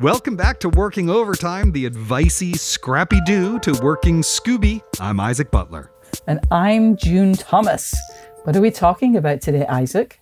Welcome back to Working Overtime, the advicey scrappy do to Working Scooby. I'm Isaac Butler. And I'm June Thomas. What are we talking about today, Isaac?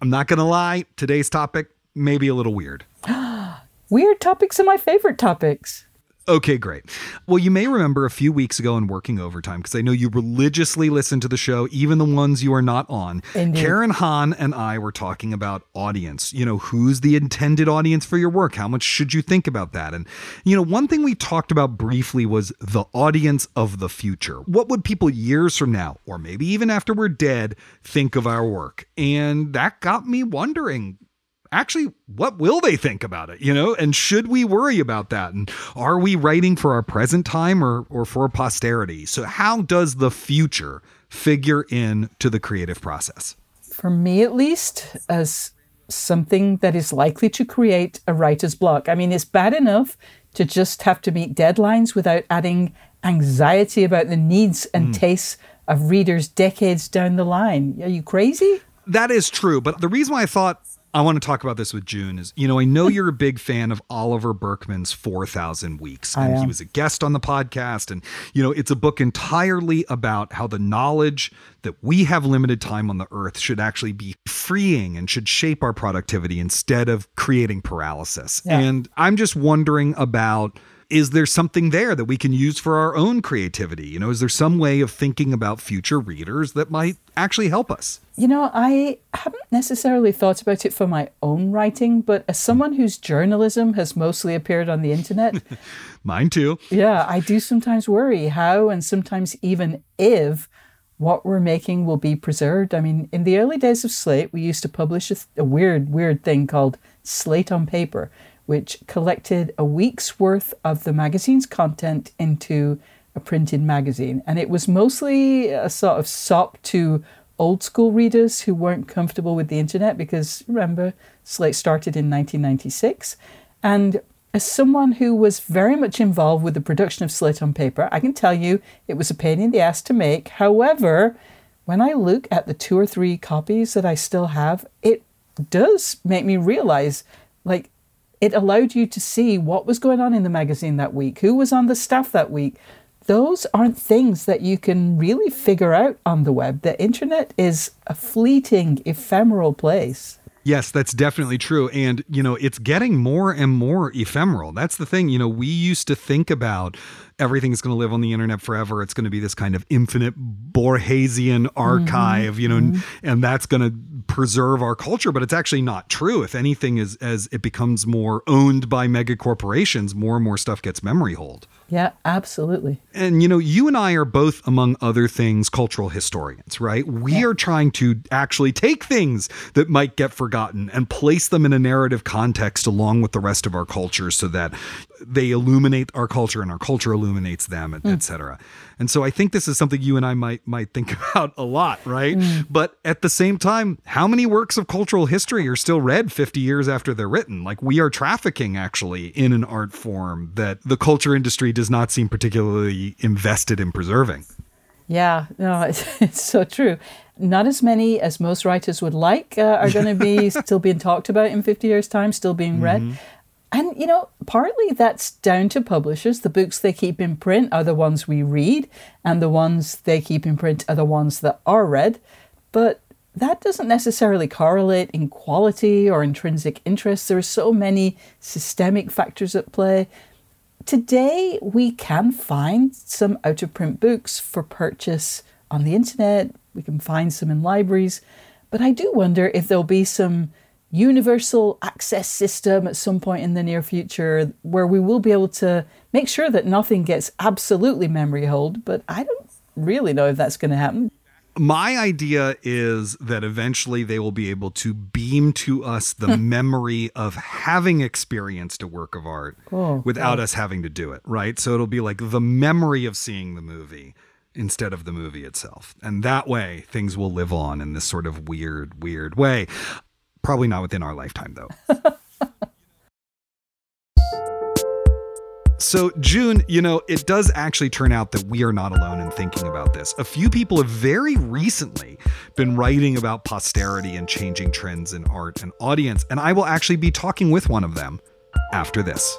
I'm not going to lie, today's topic may be a little weird. Weird topics are my favorite topics. Okay, great. Well, you may remember a few weeks ago in working overtime, because I know you religiously listen to the show, even the ones you are not on. Indeed. Karen Han and I were talking about audience. You know, who's the intended audience for your work? How much should you think about that? And, you know, one thing we talked about briefly was the audience of the future. What would people years from now, or maybe even after we're dead, think of our work? And that got me wondering actually what will they think about it you know and should we worry about that and are we writing for our present time or or for posterity so how does the future figure in to the creative process For me, at least, as something that is likely to create a writer's block. I mean, it's bad enough to just have to meet deadlines without adding anxiety about the needs and hmm. tastes of readers decades down the line. Are you crazy? that is true but the reason why i thought I want to talk about this with June is, you know, I know you're a big fan of Oliver Burkeman's 4,000 Weeks. I And he was a guest on the podcast. And, you know, it's a book entirely about how the knowledge that we have limited time on the earth should actually be freeing and should shape our productivity instead of creating paralysis. Yeah. And I'm just wondering about is there something there that we can use for our own creativity? You know, is there some way of thinking about future readers that might actually help us? You know, I haven't necessarily thought about it for my own writing, but as someone whose journalism has mostly appeared on the internet, Mine too. Yeah, I do sometimes worry how and sometimes even if what we're making will be preserved. I mean, in the early days of Slate, we used to publish a, th- a weird, weird thing called Slate on Paper, which collected a week's worth of the magazine's content into a printed magazine. And it was mostly a sort of sop to old school readers who weren't comfortable with the internet because remember, Slate started in 1996. And as someone who was very much involved with the production of Slate on Paper, I can tell you it was a pain in the ass to make. However, when I look at the two or three copies that I still have, it does make me realize like it allowed you to see what was going on in the magazine that week, who was on the staff that week. Those aren't things that you can really figure out on the web. The internet is a fleeting, ephemeral place. Yes, that's definitely true. And, you know, it's getting more and more ephemeral. That's the thing. You know, we used to think about everything's going to live on the internet forever. It's going to be this kind of infinite Borgesian archive, mm-hmm. you know, and, and that's going to preserve our culture. But it's actually not true. If anything, is as it becomes more owned by mega corporations, more and more stuff gets memory hold. Yeah, absolutely. And you know, you and I are both, among other things, cultural historians, right? We are trying to actually take things that might get forgotten and place them in a narrative context along with the rest of our culture so that they illuminate our culture and our culture illuminates them, et, et cetera. And so I think this is something you and I might might think about a lot, right? Mm. But at the same time, how many works of cultural history are still read 50 years after they're written? Like we are trafficking actually in an art form that the culture industry does not seem particularly invested in preserving. Yeah, no, it's, it's so true. Not as many as most writers would like uh, are going to be still being talked about in 50 years' time, still being read. Mm-hmm. And, you know, partly that's down to publishers. The books they keep in print are the ones we read, and the ones they keep in print are the ones that are read. But that doesn't necessarily correlate in quality or intrinsic interest. There are so many systemic factors at play. Today, we can find some out of print books for purchase on the internet. We can find some in libraries. But I do wonder if there'll be some universal access system at some point in the near future where we will be able to make sure that nothing gets absolutely memory hold. But I don't really know if that's going to happen. My idea is that eventually they will be able to beam to us the memory of having experienced a work of art Oh, without us having to do it, right? So it'll be like the memory of seeing the movie instead of the movie itself. And that way things will live on in this sort of weird, weird way. Probably not within our lifetime, though. So, June, you know, it does actually turn out that we are not alone in thinking about this. A few people have very recently been writing about posterity and changing trends in art and audience, and I will actually be talking with one of them after this.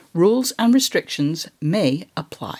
Rules and restrictions may apply.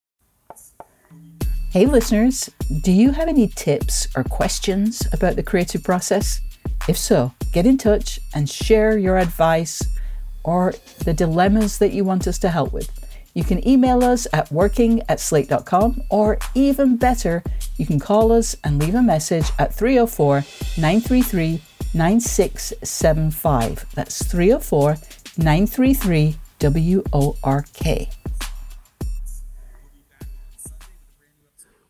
Hey, listeners, do you have any tips or questions about the creative process? If so, get in touch and share your advice or the dilemmas that you want us to help with. You can email us at working at slate.com, or even better, you can call us and leave a message at 304 933 9675. That's 304 933 WORK.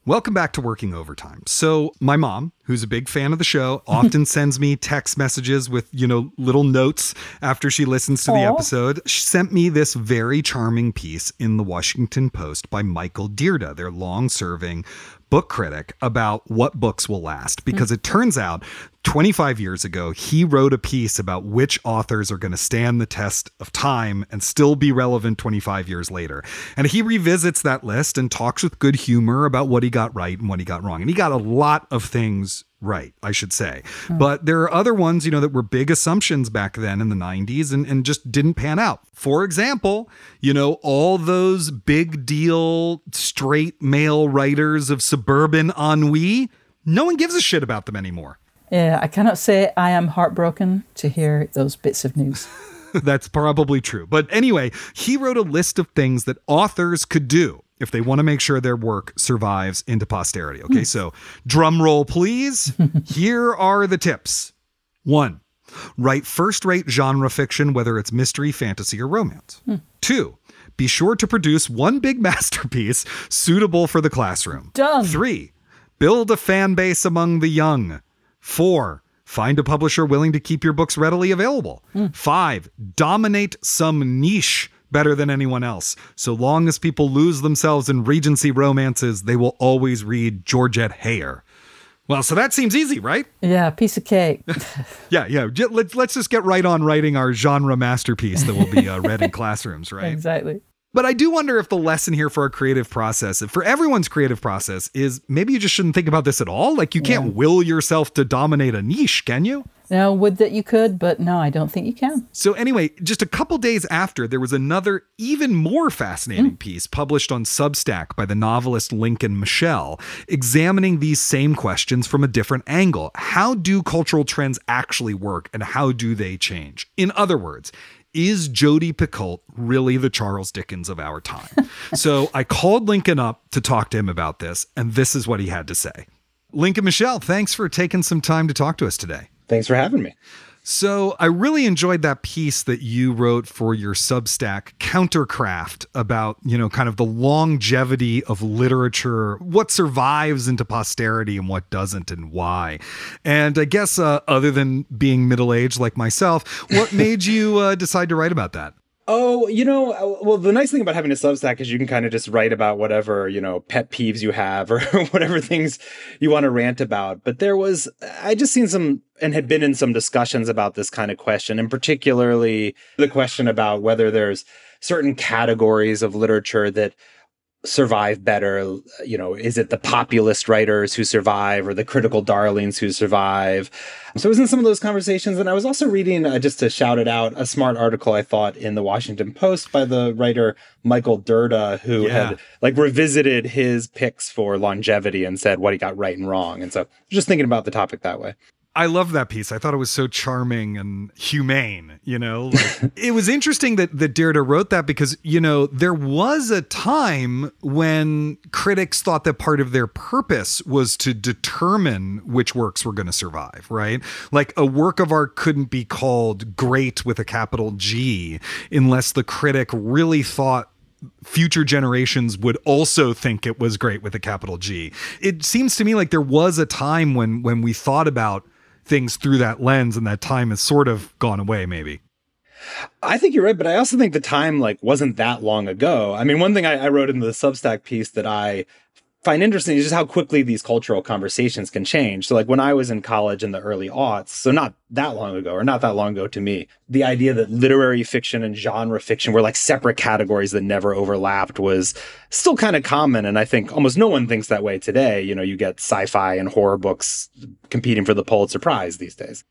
Welcome back to Working Overtime. So, my mom, who's a big fan of the show, often sends me text messages with, you know, little notes after she listens to the episode. She sent me this very charming piece in the Washington Post by Michael Dirda, their long serving book critic, about what books will last. Because it turns out 25 years ago, he wrote a piece about which authors are going to stand the test of time and still be relevant 25 years later. And he revisits that list and talks with good humor about what he got right and what he got wrong. And he got a lot of things right, I should say. Hmm. But there are other ones, you know, that were big assumptions back then in the 90s and, and just didn't pan out. For example, you know, all those big deal straight male writers of suburban ennui, no one gives a shit about them anymore. Yeah, I cannot say I am heartbroken to hear those bits of news. That's probably true. But anyway, he wrote a list of things that authors could do if they want to make sure their work survives into posterity. Okay, hmm. so drum roll, please. Here are the tips. One, write first rate genre fiction, whether it's mystery, fantasy, or romance. Hmm. Two, be sure to produce one big masterpiece suitable for the classroom. Done. Three, build a fan base among the young. Four, find a publisher willing to keep your books readily available. Hmm. Five, dominate some niche better than anyone else. So long as people lose themselves in Regency romances, they will always read Georgette Heyer. Well, so that seems easy, right? Yeah, piece of cake. yeah, yeah. Let's let's just get right on writing our genre masterpiece that will be uh, read in classrooms, right? Exactly. But I do wonder if the lesson here for our creative process, for everyone's creative process, is maybe you just shouldn't think about this at all. Like you can't yeah. will yourself to dominate a niche, can you? No, would that you could, but no, I don't think you can. So, anyway, just a couple days after, there was another, even more fascinating mm. piece published on Substack by the novelist Lincoln Michel, examining these same questions from a different angle. How do cultural trends actually work, and how do they change? In other words, is Jodi Picoult really the Charles Dickens of our time? so I called Lincoln up to talk to him about this, and this is what he had to say. Lincoln Michel, thanks for taking some time to talk to us today. Thanks for having me. So, I really enjoyed that piece that you wrote for your Substack, Countercraft, about, you know, kind of the longevity of literature, what survives into posterity and what doesn't, and why. And I guess, uh, other than being middle aged like myself, what made you uh, decide to write about that? Oh, you know, uh, well, the nice thing about having a Substack is you can kind of just write about whatever, you know, pet peeves you have or whatever things you want to rant about. But there was, I just seen some and had been in some discussions about this kind of question, and particularly the question about whether there's certain categories of literature that survive better? You know, is it the populist writers who survive or the critical darlings who survive? So it was in some of those conversations, and I was also reading, uh, just to shout it out, a smart article I thought in the Washington Post by the writer Michael Dirda, who yeah. had like revisited his picks for longevity and said what he got right and wrong. And so just thinking about the topic that way. I love that piece. I thought it was so charming and humane, you know. Like, it was interesting that that Dirda wrote that because, you know, there was a time when critics thought that part of their purpose was to determine which works were going to survive, right? Like a work of art couldn't be called great with a capital G unless the critic really thought future generations would also think it was great with a capital G. It seems to me like there was a time when when we thought about things through that lens and that time has sort of gone away maybe I think you're right, but I also think the time like wasn't that long ago. I mean, one thing I, I wrote in the Substack piece that I find interesting is just how quickly these cultural conversations can change. So, like when I was in college in the early aughts, so not that long ago, or not that long ago to me, the idea that literary fiction and genre fiction were like separate categories that never overlapped was still kind of common. And I think almost no one thinks that way today. You know, you get sci fi and horror books competing for the Pulitzer Prize these days.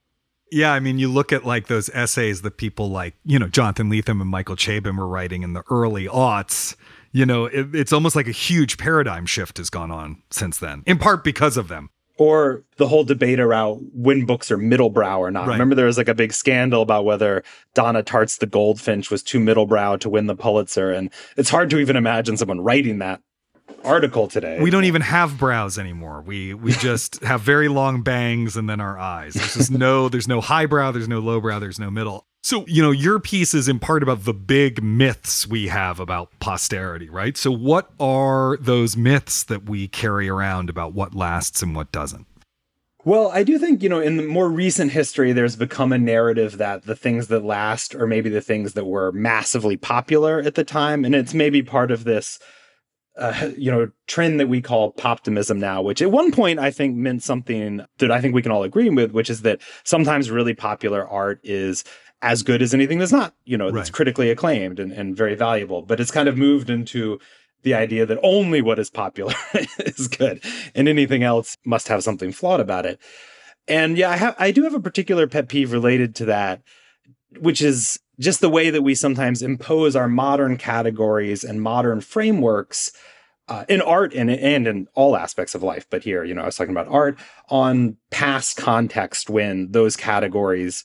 Yeah, I mean, you look at like those essays that people like, you know, Jonathan Lethem and Michael Chabon were writing in the early aughts you know, it, it's almost like a huge paradigm shift has gone on since then, in part because of them. Or the whole debate around when books are middlebrow or not. Right. Remember, there was like a big scandal about whether Donna Tartt's The Goldfinch was too middlebrow to win the Pulitzer. And it's hard to even imagine someone writing that article today. We don't even have brows anymore. We we just have very long bangs and then our eyes. There's just no there's no highbrow, there's no lowbrow, there's no middle. So, you know, your piece is in part about the big myths we have about posterity, right? So, what are those myths that we carry around about what lasts and what doesn't? Well, I do think, you know, in the more recent history, there's become a narrative that the things that last are maybe the things that were massively popular at the time. And it's maybe part of this, uh, you know, trend that we call poptimism now, which at one point I think meant something that I think we can all agree with, which is that sometimes really popular art is as good as anything that's not, you know, that's critically acclaimed and, and very valuable. But it's kind of moved into the idea that only what is popular is good and anything else must have something flawed about it. And yeah, I have I do have a particular pet peeve related to that, which is just the way that we sometimes impose our modern categories and modern frameworks uh, in art and, and in all aspects of life. But here, you know, I was talking about art on past context when those categories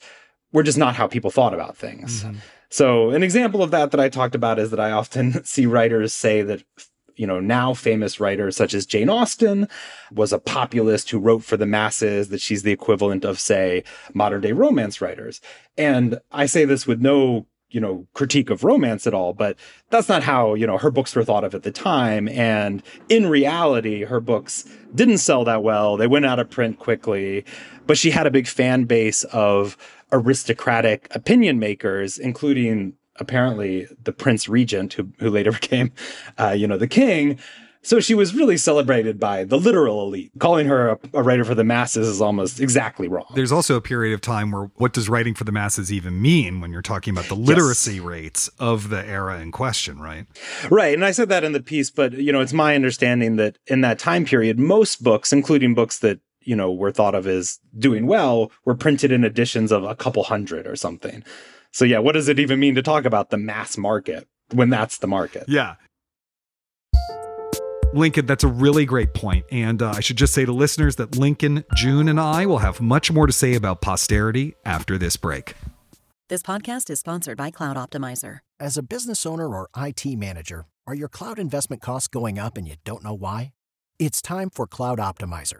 were just not how people thought about things. Mm-hmm. So, an example of that that I talked about is that I often see writers say that you know, now famous writers such as Jane Austen was a populist who wrote for the masses, that she's the equivalent of, say, modern day romance writers. And I say this with no, you know, critique of romance at all, but that's not how, you know, her books were thought of at the time. And in reality, her books didn't sell that well. They went out of print quickly, but she had a big fan base of aristocratic opinion makers, including apparently the Prince Regent, who who later became, uh, you know, the king. So she was really celebrated by the literal elite. Calling her a, a, writer for the masses is almost exactly wrong. There's also a period of time where what does writing for the masses even mean when you're talking about the literacy yes. rates of the era in question, right? Right. And I said that in the piece, but you know, it's my understanding that in that time period, most books, including books that you know were thought of as doing well, were printed in editions of a couple hundred or something. So yeah, what does it even mean to talk about the mass market when that's the market? Yeah. Lincoln, that's a really great point. And uh, I should just say to listeners that Lincoln, June, and I will have much more to say about posterity after this break. This podcast is sponsored by Cloud Optimizer. As a business owner or IT manager, are your cloud investment costs going up and you don't know why? It's time for Cloud Optimizer.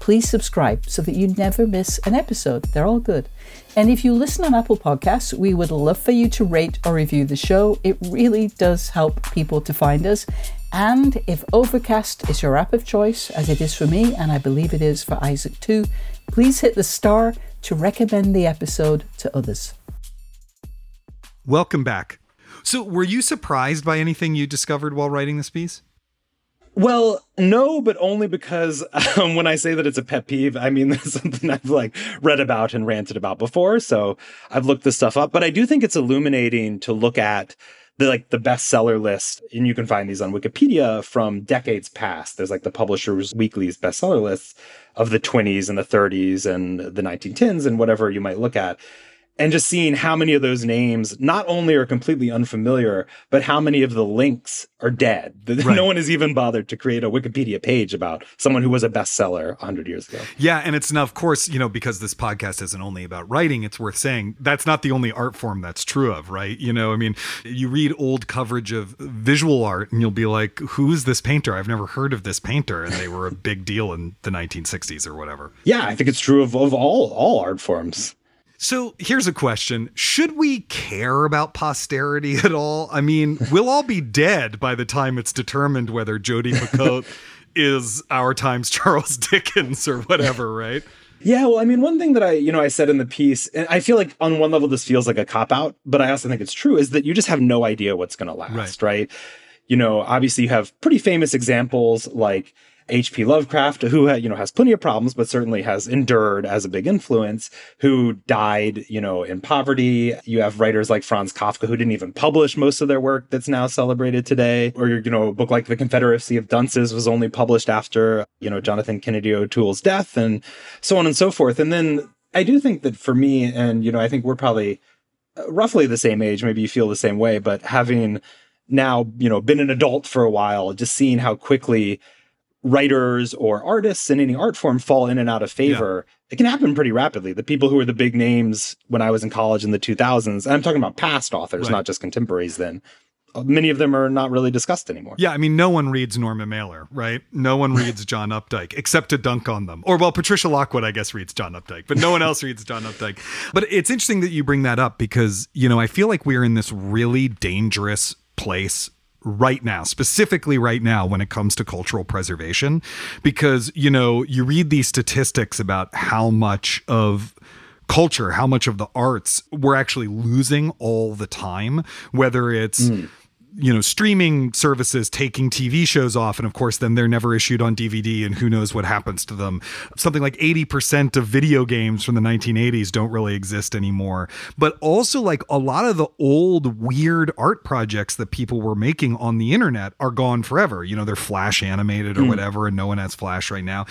please subscribe so that you never miss an episode. They're all good. And if you listen on Apple Podcasts, we would love for you to rate or review the show. It really does help people to find us. And if Overcast is your app of choice, as it is for me, and I believe it is for Isaac too, please hit the star to recommend the episode to others. Welcome back. So, were you surprised by anything you discovered while writing this piece? Well, no, but only because um, when I say that it's a pet peeve, I mean that's something I've like read about and ranted about before. So I've looked this stuff up, but I do think it's illuminating to look at the like the bestseller list, and you can find these on Wikipedia from decades past. There's like the Publishers Weekly's bestseller lists of the 20s and the 30s and the 1910s and whatever you might look at and just seeing how many of those names not only are completely unfamiliar, but how many of the links are dead. Right. No one has even bothered to create a Wikipedia page about someone who was a bestseller 100 years ago. Yeah. And it's now, of course, you know, because this podcast isn't only about writing, it's worth saying that's not the only art form that's true of, right? You know, I mean, you read old coverage of visual art and you'll be like, who is this painter? I've never heard of this painter. And they were a big deal in the 1960s or whatever. Yeah. I think it's true of, of all, all art forms. So here's a question. Should we care about posterity at all? I mean, we'll all be dead by the time it's determined whether Jodi Picoult is our time's Charles Dickens or whatever, right? Yeah, well, I mean, one thing that I, you know, I said in the piece, and I feel like on one level this feels like a cop out, but I also think it's true, is that you just have no idea what's going to last, right. right? You know, obviously you have pretty famous examples like H.P. Lovecraft, who you know has plenty of problems, but certainly has endured as a big influence, who died, you know, in poverty. You have writers like Franz Kafka, who didn't even publish most of their work that's now celebrated today. Or you know, a book like The Confederacy of Dunces was only published after you know Jonathan Kennedy O'Toole's death, and so on and so forth. And then I do think that for me, and you know, I think we're probably uh, roughly the same age. Maybe you feel the same way, but having now you know been an adult for a while, just seeing how quickly writers or artists in any art form fall in and out of favor, yeah. it can happen pretty rapidly. The people who were the big names when I was in college in the 2000s, and I'm talking about past authors, right. not just contemporaries then. Uh, many of them are not really discussed anymore. Yeah, I mean, no one reads Norman Mailer, right? No one reads John Updike except to dunk on them. Or, well, Patricia Lockwood, I guess, reads John Updike, but no one else reads John Updike. But it's interesting that you bring that up because, you know, I feel like we're in this really dangerous place right now, specifically right now when it comes to cultural preservation. Because, you know, you read these statistics about how much of culture, how much of the arts we're actually losing all the time, whether it's. Mm you know streaming services taking TV shows off and of course then they're never issued on DVD and who knows what happens to them. Something like 80% of video games from the 1980s don't really exist anymore. But also like a lot of the old weird art projects that people were making on the internet are gone forever. You know they're flash animated or mm. whatever and no one has flash right now.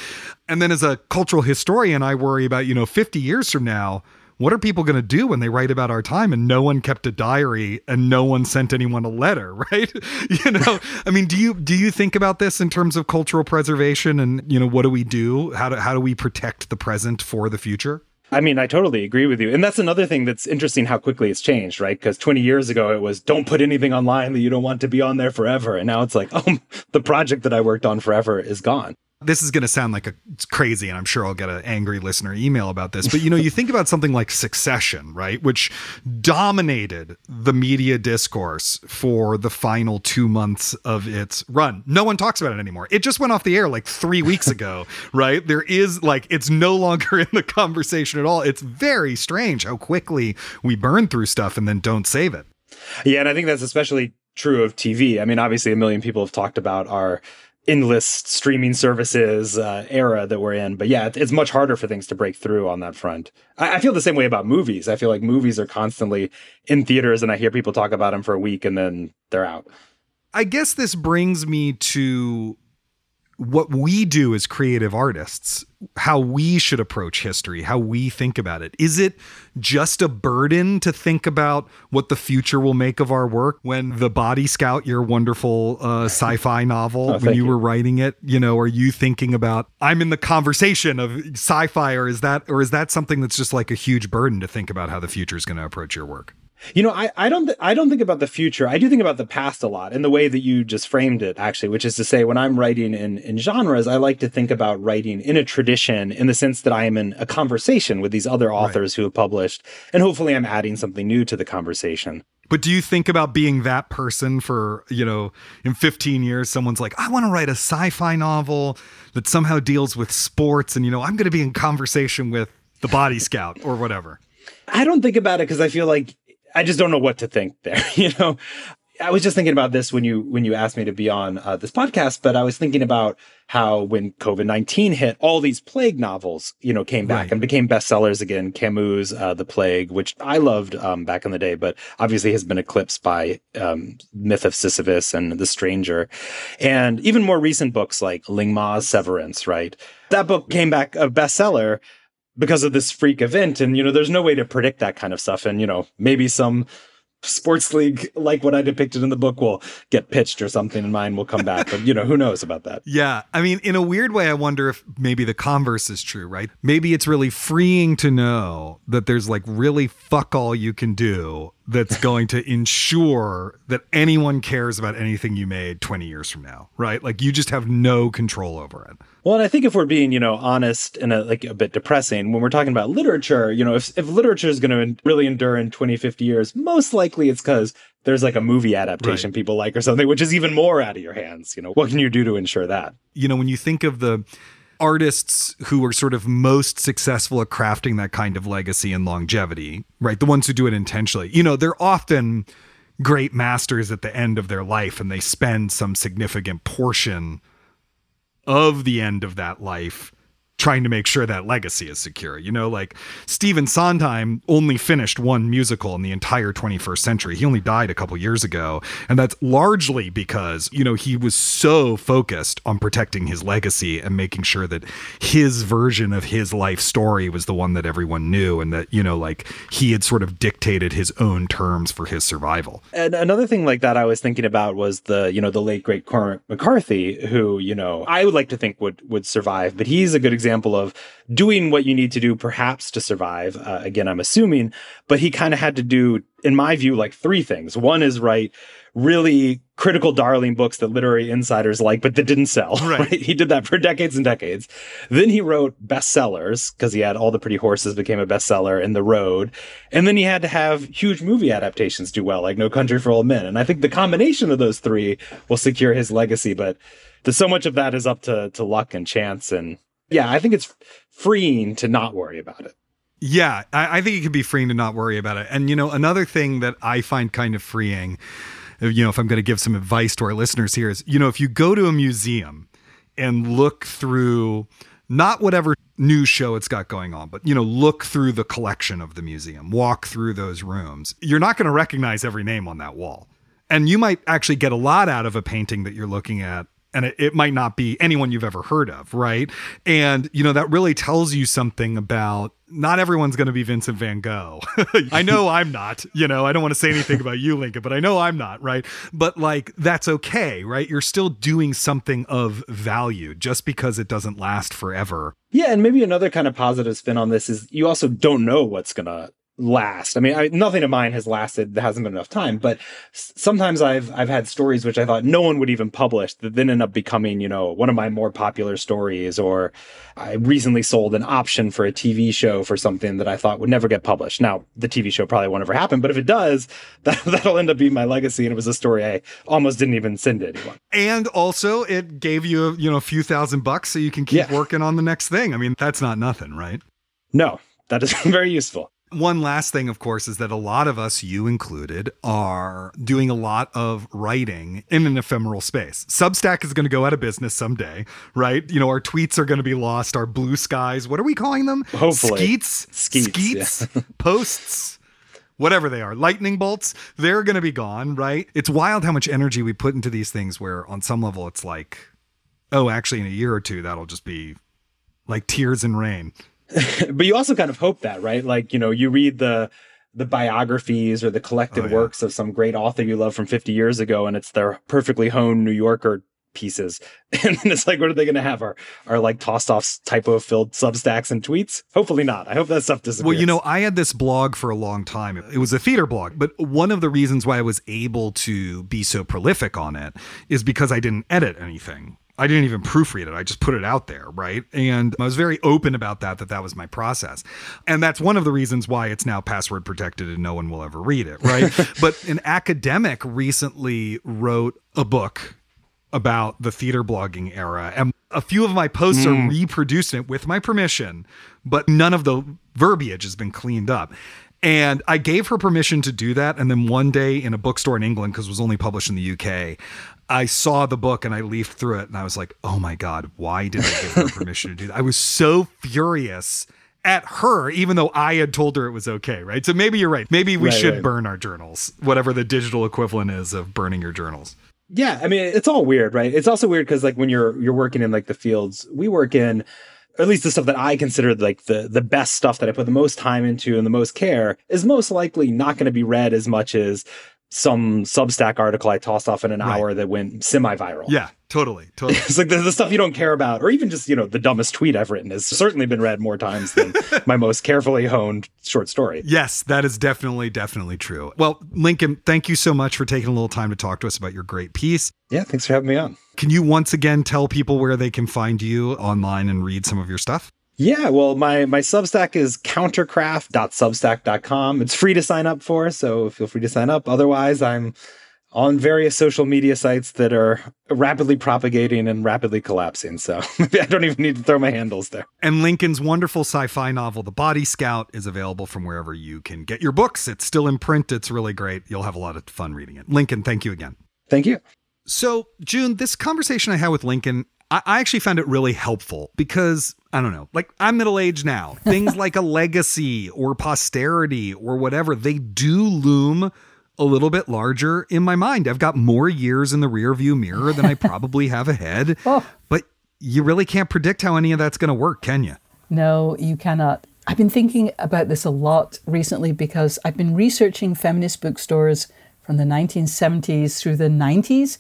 And then as a cultural historian I worry about you know 50 years from now what are people going to do when they write about our time and no one kept a diary and no one sent anyone a letter right you know i mean do you do you think about this in terms of cultural preservation and you know what do we do how do how do we protect the present for the future I mean, I totally agree with you. And that's another thing that's interesting how quickly it's changed, right? Because 20 years ago, it was don't put anything online that you don't want to be on there forever. And now it's like, oh, the project that I worked on forever is gone this is going to sound like a crazy and i'm sure i'll get an angry listener email about this but you know you think about something like succession right which dominated the media discourse for the final two months of its run. No one talks about it anymore. It just went off the air like three weeks ago right? There is like it's no longer in the conversation at all. It's very strange how quickly we burn through stuff and then don't save it. Yeah and i think that's especially true of tv i mean obviously a million people have talked about our endless streaming services uh, era that we're in. But yeah, it's much harder for things to break through on that front. I, I, feel the same way about movies. I feel like movies are constantly in theaters, and I hear people talk about them for a week and then they're out. I guess this brings me to what we do as creative artists, how we should approach history, how we think about it. Is it just a burden to think about what the future will make of our work when the Body Scout, your wonderful uh, sci fi novel, oh, when you, you, were writing it, you know, are you thinking about, I'm in the conversation of sci fi, or is that, or is that something that's just like a huge burden to think about how the future is going to approach your work? You know, I, I don't th- I don't think about the future. I do think about the past a lot in the way that you just framed it, actually, which is to say, when I'm writing in in genres, I like to think about writing in a tradition in the sense that I am in a conversation with these other authors right. who have published, and hopefully I'm adding something new to the conversation. But do you think about being that person for, you know, in 15 years, someone's like, I want to write a sci fi novel that somehow deals with sports, and, you know, I'm going to be in conversation with the Body Scout or whatever? I don't think about it because I feel like I just don't know what to think there. You know, I was just thinking about this when you when you asked me to be on uh, this podcast, but I was thinking about how when COVID nineteen hit, all these plague novels, you know, came back right. and became bestsellers again. Camus' uh, *The Plague*, which I loved um, back in the day, but obviously has been eclipsed by um, *Myth of Sisyphus* and *The Stranger*, and even more recent books like Ling Ma's *Severance*. Right, that book came back a bestseller, because of this freak event. And, you know, there's no way to predict that kind of stuff. And, you know, maybe some sports league like what I depicted in the book will get pitched or something and mine will come back. But, you know, who knows about that? Yeah. I mean, in a weird way, I wonder if maybe the converse is true, right? Maybe it's really freeing to know that there's like really fuck all you can do that's going to ensure that anyone cares about anything you made 20 years from now, right? Like you just have no control over it. Well, and I think if we're being, you know, honest and a, like a bit depressing, when we're talking about literature, you know, if, if literature is going to really endure in 20, 50 years, most likely it's because there's like a movie adaptation right. people like or something, which is even more out of your hands. You know, what can you do to ensure that? You know, when you think of the artists who are sort of most successful at crafting that kind of legacy and longevity, right? The ones who do it intentionally, you know, they're often great masters at the end of their life and they spend some significant portion of the end of that life trying to make sure that legacy is secure. You know, like Stephen Sondheim only finished one musical in the entire 21st century. He only died a couple years ago. And that's largely because, you know, he was so focused on protecting his legacy and making sure that his version of his life story was the one that everyone knew and that, you know, like he had sort of dictated his own terms for his survival. And another thing like that I was thinking about was the, you know, the late great Cormac McCarthy, who, you know, I would like to think would would survive, but he's a good example example of doing what you need to do perhaps to survive. Uh, again, I'm assuming, but he kind of had to do, in my view, like three things. One is write really critical darling books that literary insiders like, but that didn't sell. Right. right? He did that for decades and decades. Then he wrote bestsellers because he had All the Pretty Horses became a bestseller in The Road. And then he had to have huge movie adaptations do well, like No Country for Old Men. And I think the combination of those three will secure his legacy. But the, so much of that is up to, to luck and chance and yeah, I think it's freeing to not worry about it. Yeah, I, I think it can be freeing to not worry about it. And, you know, another thing that I find kind of freeing you know, if I'm going to give some advice to our listeners here, is, you know, if you go to a museum and look through not whatever news show it's got going on, but you know, look through the collection of the museum, walk through those rooms. You're not going to recognize every name on that wall. And you might actually get a lot out of a painting that you're looking at and it, it, might not be anyone you've ever heard of, right? And you know that really tells you something about not everyone's going to be Vincent Van Gogh. I know I'm not, you know, I don't want to say anything about you, Lincoln, but I know I'm not, right? But like, that's okay, right? You're still doing something of value just because it doesn't last forever. Yeah. And maybe another kind of positive spin on this is you also don't know what's going to last. I mean, I, nothing of mine has lasted. There hasn't been enough time, but sometimes I've I've had stories which I thought no one would even publish that then end up becoming, you know, one of my more popular stories. Or I recently sold an option for a TV show for something that I thought would never get published. Now, the TV show probably won't ever happen, but if it does, that that'll end up being my legacy. And it was a story I almost didn't even send to anyone. And also, it gave you you know a few thousand bucks so you can keep yeah. working on the next thing. I mean, that's not nothing, right? No, that is very useful. One last thing, of course, is that a lot of us, you included, are doing a lot of writing in an ephemeral space. Substack is going to go out of business someday, right? You know, our tweets are going to be lost, our blue skies, what are we calling them? Hopefully. Skeets? Skeets. Skeets? Yeah. posts? Whatever they are, lightning bolts, they're going to be gone, right? It's wild how much energy we put into these things where on some level it's like, oh, actually, in a year or two, that'll just be like tears and rain. but you also kind of hope that, right? Like, you know, you read the the biographies or the collected oh, yeah. works of some great author you love from 50 years ago and it's their perfectly honed New Yorker pieces. And then it's like, what are they going to have? Are, are like tossed off typo filled substacks and tweets? Hopefully not. I hope that stuff disappears. Well, you know, I had this blog for a long time. It was a theater blog, but one of the reasons why I was able to be so prolific on it is because I didn't edit anything. I didn't even proofread it. I just put it out there, right? And I was very open about that, that that was my process. And that's one of the reasons why it's now password protected and no one will ever read it, right? but an academic recently wrote a book about the theater blogging era. And a few of my posts mm. are hmm. reproducing it with my permission, but none of the verbiage has been cleaned up. And I gave her permission to do that. And then one day in a bookstore in England, because it was only published in the UK, I saw the book and I leafed through it and I was like, oh my God, why did I give her permission to do that? I was so furious at her, even though I had told her it was okay, right? So maybe you're right. Maybe we right, should right. burn our journals, whatever the digital equivalent is of burning your journals. Yeah, I mean, it's all weird, right? It's also weird because like when you're you're working in like the fields we work in, or at least the stuff that I consider like the the best stuff that I put the most time into and the most care is most likely not going to be read as much as some Substack article I tossed off in an right. hour that went semi-viral. Yeah, totally, totally. it's like the, the, stuff you don't care about, or even just you know the dumbest tweet I've written has certainly been read more times than my most carefully honed short story. Yes, that is definitely definitely true. Well, Lincoln, thank you so much for taking a little time to talk to us about your great piece. Yeah, thanks for having me on. Can you once again tell people where they can find you online and read some of your stuff? Yeah, well, my my Substack is countercraft.substack.com. It's free to sign up for, so feel free to sign up. Otherwise, I'm on various social media sites that are rapidly propagating and rapidly collapsing. So I don't even need to throw my handles there. And Lincoln's wonderful sci-fi novel, The Body Scout, is available from wherever you can get your books. It's still in print. It's really great. You'll have a lot of fun reading it. Lincoln, thank you again. Thank you. So, June, this conversation I had with Lincoln, I, I actually found it really helpful because I don't know, like I'm middle aged now. Things like a legacy or posterity or whatever, they do loom a little bit larger in my mind. I've got more years in the rearview mirror than I probably have ahead. Oh. But you really can't predict how any of that's going to work, can you? No, you cannot. I've been thinking about this a lot recently because I've been researching feminist bookstores from the 1970s through the 90s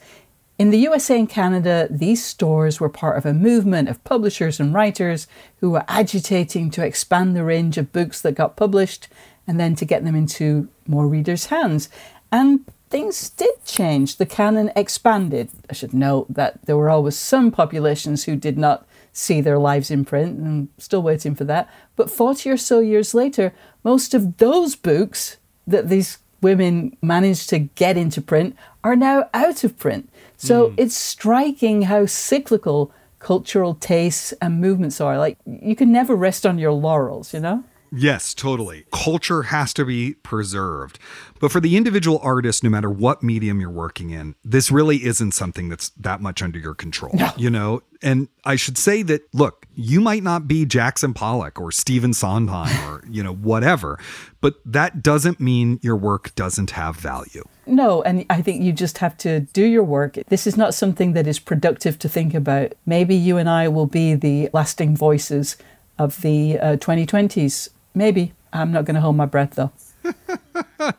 in the USA and Canada, these stores were part of a movement of publishers and writers who were agitating to expand the range of books that got published and then to get them into more readers' hands. And things did change. The canon expanded. I should note that there were always some populations who did not see their lives in print, and still waiting for that. But 40 or so years later, most of those books that these women managed to get into print are now out of print. So mm. it's striking how cyclical cultural tastes and movements are. Like you can never rest on your laurels, you know? Yes, totally. Culture has to be preserved. But for the individual artist, no matter what medium you're working in, this really isn't something that's that much under your control. No. You know, and I should say that look, you might not be Jackson Pollock or Stephen Sondheim or, you know, whatever, but that doesn't mean your work doesn't have value. No, and I think you just have to do your work. This is not something that is productive to think about. Maybe you and I will be the lasting voices of the uh, 2020s Maybe. I'm not going to hold my breath though.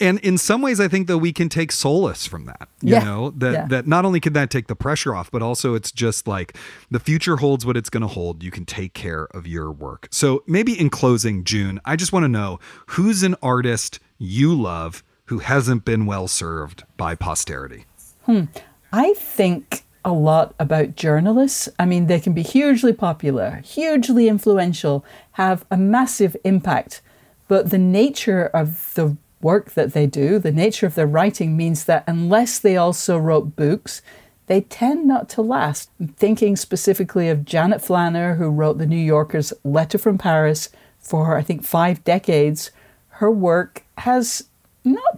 and in some ways, I think that we can take solace from that. You yeah. know, that, yeah. that not only can that take the pressure off, but also it's just like the future holds what it's going to hold. You can take care of your work. So maybe in closing, June, I just want to know who's an artist you love who hasn't been well served by posterity? Hmm. I think a lot about journalists. I mean, they can be hugely popular, hugely influential, have a massive impact, but the nature of the work that they do, the nature of their writing means that unless they also wrote books, they tend not to last. I'm thinking specifically of Janet Flanner, who wrote the New Yorker's Letter from Paris for, I think, five decades. Her work has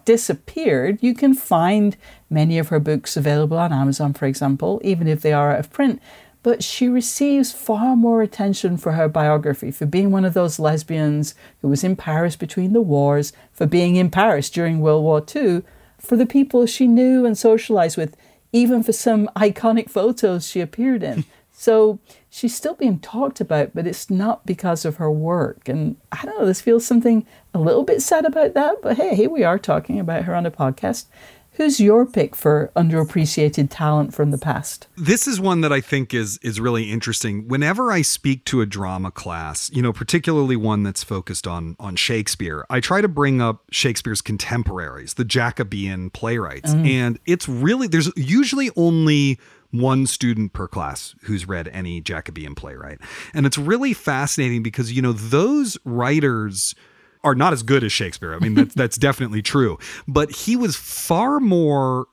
disappeared. You can find many of her books available on Amazon, for example, even if they are out of print. But she receives far more attention for her biography, for being one of those lesbians who was in Paris between the wars, for being in Paris during World War II, for the people she knew and socialized with, even for some iconic photos she appeared in. So she's still being talked about, but it's not because of her work. And I don't know, this feels something a little bit sad about that, but hey, here we are talking about her on a podcast. Who's your pick for underappreciated talent from the past? This is one that I think is is really interesting. Whenever I speak to a drama class, you know, particularly one that's focused on on Shakespeare, I try to bring up Shakespeare's contemporaries, the Jacobean playwrights. Mm. And it's really there's usually only one student per class who's read any Jacobean playwright. And it's really fascinating because, you know, those writers are not as good as Shakespeare. I mean, that's, that's definitely true. But he was far more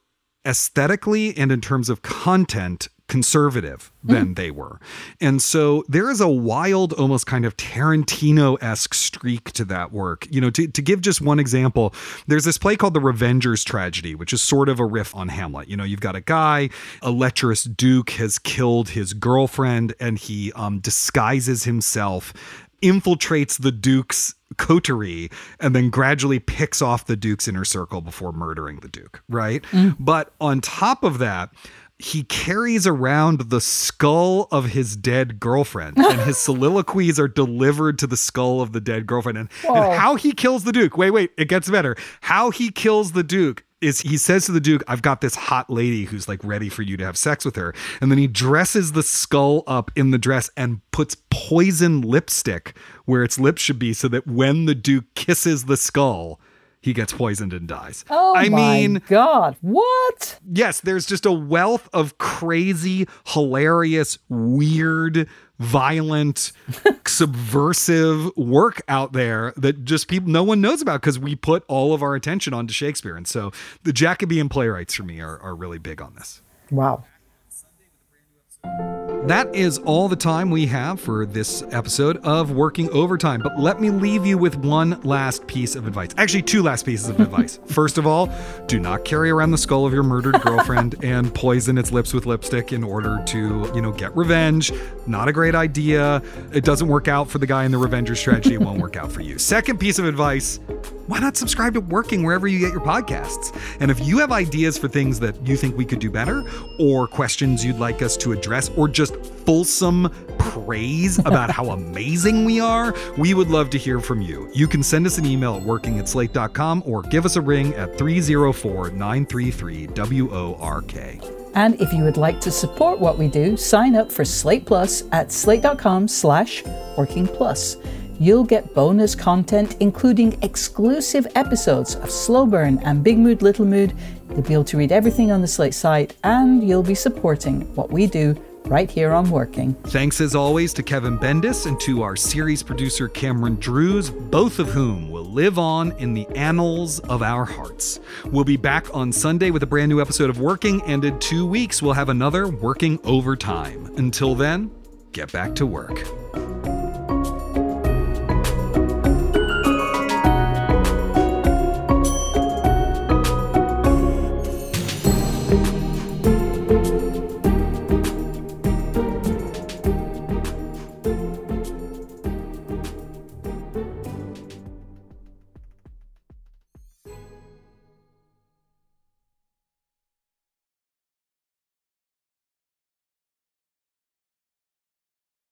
aesthetically and in terms of content conservative than mm. they were. And so there is a wild, almost kind of Tarantino esque streak to that work. You know, to, to give just one example, there's this play called The Revenger's Tragedy, which is sort of a riff on Hamlet. You know, you've got a guy, a lecherous duke has killed his girlfriend, and he um, disguises himself infiltrates the Duke's coterie and then gradually picks off the Duke's inner circle before murdering the Duke, right? Mm. But on top of that, he carries around the skull of his dead girlfriend, and his soliloquies are delivered to the skull of the dead girlfriend. And, and, how he kills the Duke, wait, wait, it gets better. How he kills the Duke is he says to the Duke, I've got this hot lady who's like ready for you to have sex with her. And then he dresses the skull up in the dress and puts poison lipstick where its lips should be so that when the Duke kisses the skull, he gets poisoned and dies. Oh I my mean, God, what? Yes, there's just a wealth of crazy, hilarious, weird, violent, subversive work out there that just people no one knows about because we put all of our attention onto Shakespeare. And so the Jacobean playwrights for me are, are really big on this. Wow. That is all the time we have for this episode of Working Overtime. But let me leave you with one last piece of advice. Actually, two last pieces of advice. First of all, do not carry around the skull of your murdered girlfriend and poison its lips with lipstick in order to, you know, get revenge. Not a great idea. It doesn't work out for the guy in the Revenger's Tragedy. It won't work out for you. Second piece of advice why not subscribe to Working wherever you get your podcasts? And if you have ideas for things that you think we could do better, or questions you'd like us to address, or just fulsome praise about how amazing we are, we would love to hear from you. You can send us an email at working at slate.com or give us a ring at 304 933 WORK. And if you would like to support what we do, sign up for Slate Plus at slate.com slash working plus you'll get bonus content, including exclusive episodes of Slow Burn and Big Mood Little Mood. You'll be able to read everything on the Slate site, and you'll be supporting what we do right here on Working. Thanks as always to Kevin Bendis and to our series producer Cameron Drews, both of whom will live on in the annals of our hearts. We'll be back on Sunday with a brand new episode of Working, and in two weeks we'll have another Working Overtime. Until then, get back to work.